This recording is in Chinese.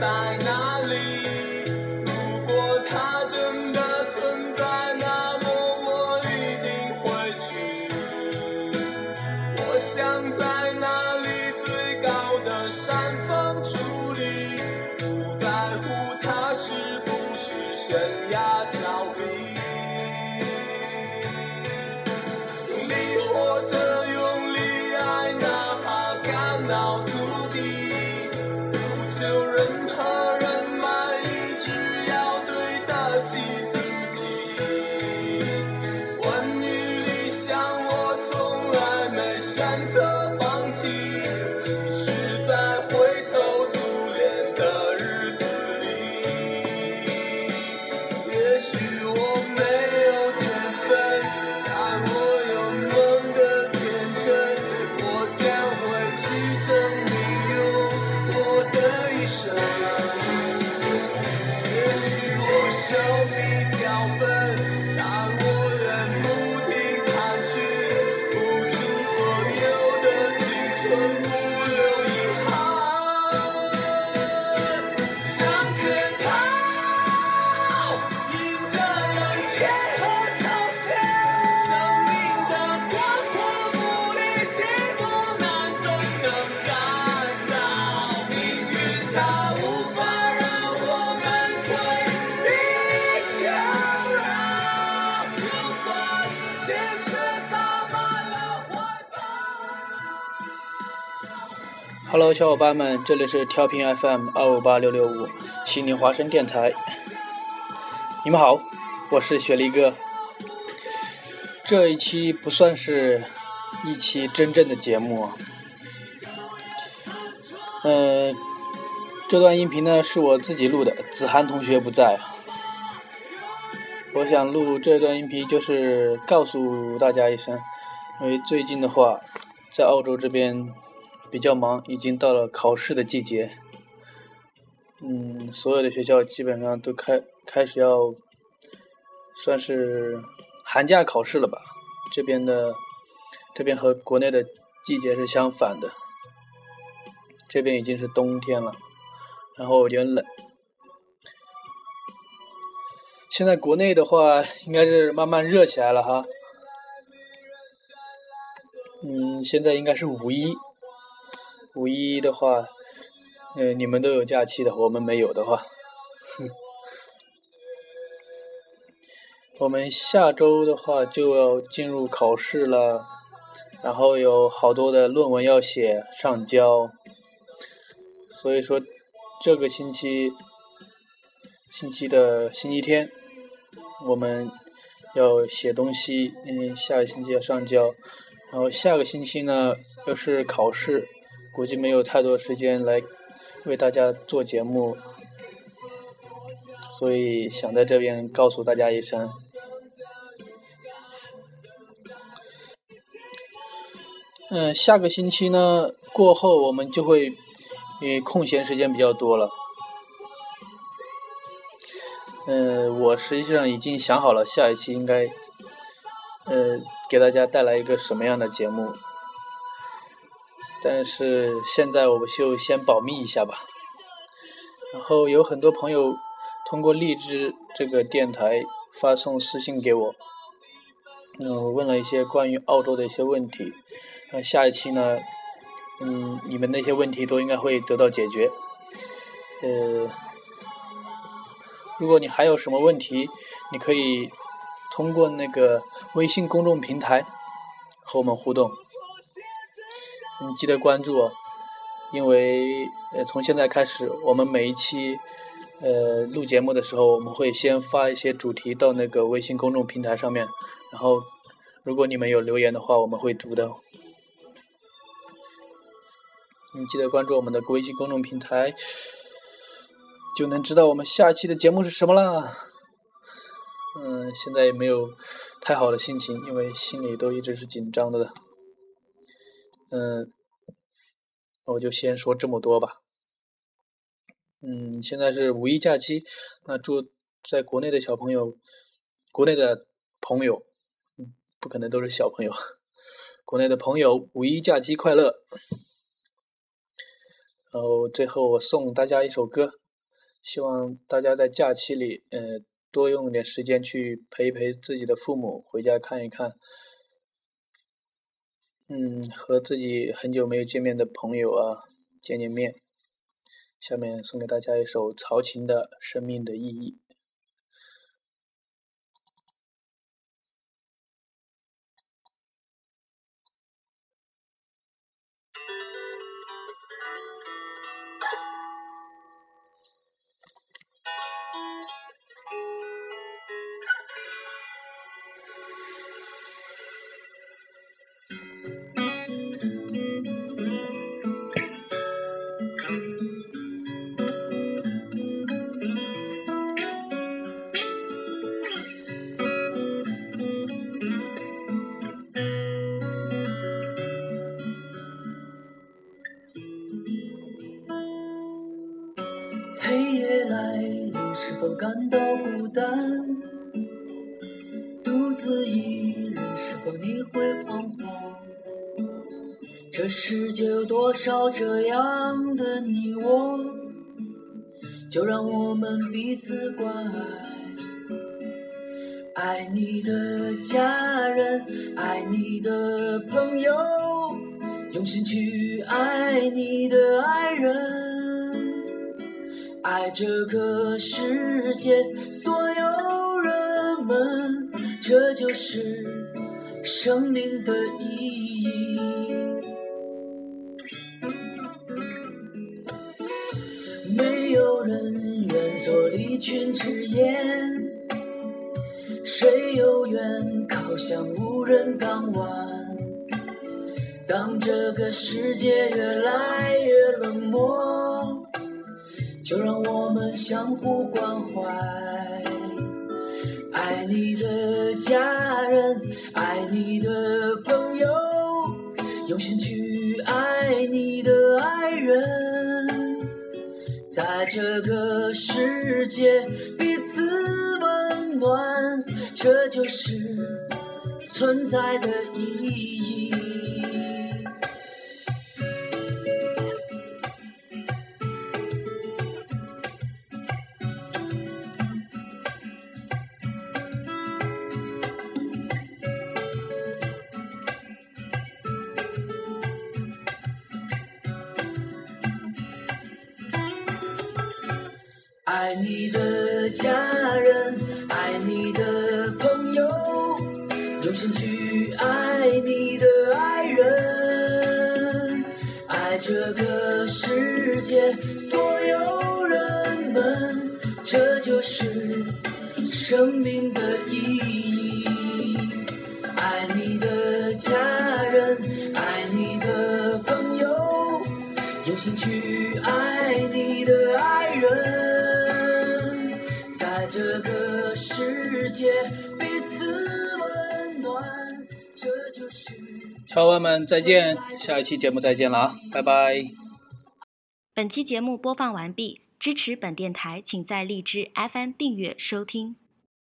在哪里？如果它真的存在，那么我一定会去。我想在那里最高的山峰矗立，不在乎它是不是悬崖 Hello，小伙伴们，这里是调频 FM 二五八六六五悉尼华声电台。你们好，我是雪梨哥。这一期不算是一期真正的节目，呃，这段音频呢是我自己录的，子涵同学不在。我想录这段音频，就是告诉大家一声，因为最近的话，在澳洲这边比较忙，已经到了考试的季节。嗯，所有的学校基本上都开开始要算是寒假考试了吧？这边的这边和国内的季节是相反的，这边已经是冬天了，然后有点冷。现在国内的话，应该是慢慢热起来了哈。嗯，现在应该是五一，五一的话，呃，你们都有假期的，我们没有的话，哼。我们下周的话就要进入考试了，然后有好多的论文要写上交，所以说这个星期星期的星期天，我们要写东西，嗯，下个星期要上交，然后下个星期呢又是考试，估计没有太多时间来为大家做节目，所以想在这边告诉大家一声。嗯，下个星期呢过后，我们就会，因为，空闲时间比较多了。嗯，我实际上已经想好了下一期应该，呃，给大家带来一个什么样的节目。但是现在我们就先保密一下吧。然后有很多朋友通过荔枝这个电台发送私信给我，嗯，问了一些关于澳洲的一些问题。那下一期呢，嗯，你们那些问题都应该会得到解决。呃，如果你还有什么问题，你可以通过那个微信公众平台和我们互动。你记得关注哦，因为呃，从现在开始，我们每一期呃录节目的时候，我们会先发一些主题到那个微信公众平台上面，然后如果你们有留言的话，我们会读的。你记得关注我们的微信公众平台，就能知道我们下期的节目是什么啦。嗯，现在也没有太好的心情，因为心里都一直是紧张的。嗯，那我就先说这么多吧。嗯，现在是五一假期，那祝在国内的小朋友，国内的朋友，嗯，不可能都是小朋友，国内的朋友五一假期快乐。然后最后我送大家一首歌，希望大家在假期里，呃，多用点时间去陪一陪自己的父母，回家看一看，嗯，和自己很久没有见面的朋友啊见见面。下面送给大家一首曹琴的《生命的意义》。是否感到孤单？独自一人，是否你会彷徨？这世界有多少这样的你我？就让我们彼此关爱，爱你的家人，爱你的朋友，用心去爱你的爱人。爱这个世界所有人们，这就是生命的意义。没有人愿做离群之雁，谁又愿靠向无人港湾？当这个世界越来越冷漠。就让我们相互关怀，爱你的家人，爱你的朋友，用心去爱你的爱人，在这个世界彼此温暖，这就是存在的意义。爱你的家人，爱你的朋友，用心去爱你的爱人，爱这个世界所有人们，这就是生命的意义。这个世界彼此温暖，这就是小伙伴们再见，下一期节目再见了啊，拜拜。本期节目播放完毕，支持本电台，请在荔枝 FM 订阅收听。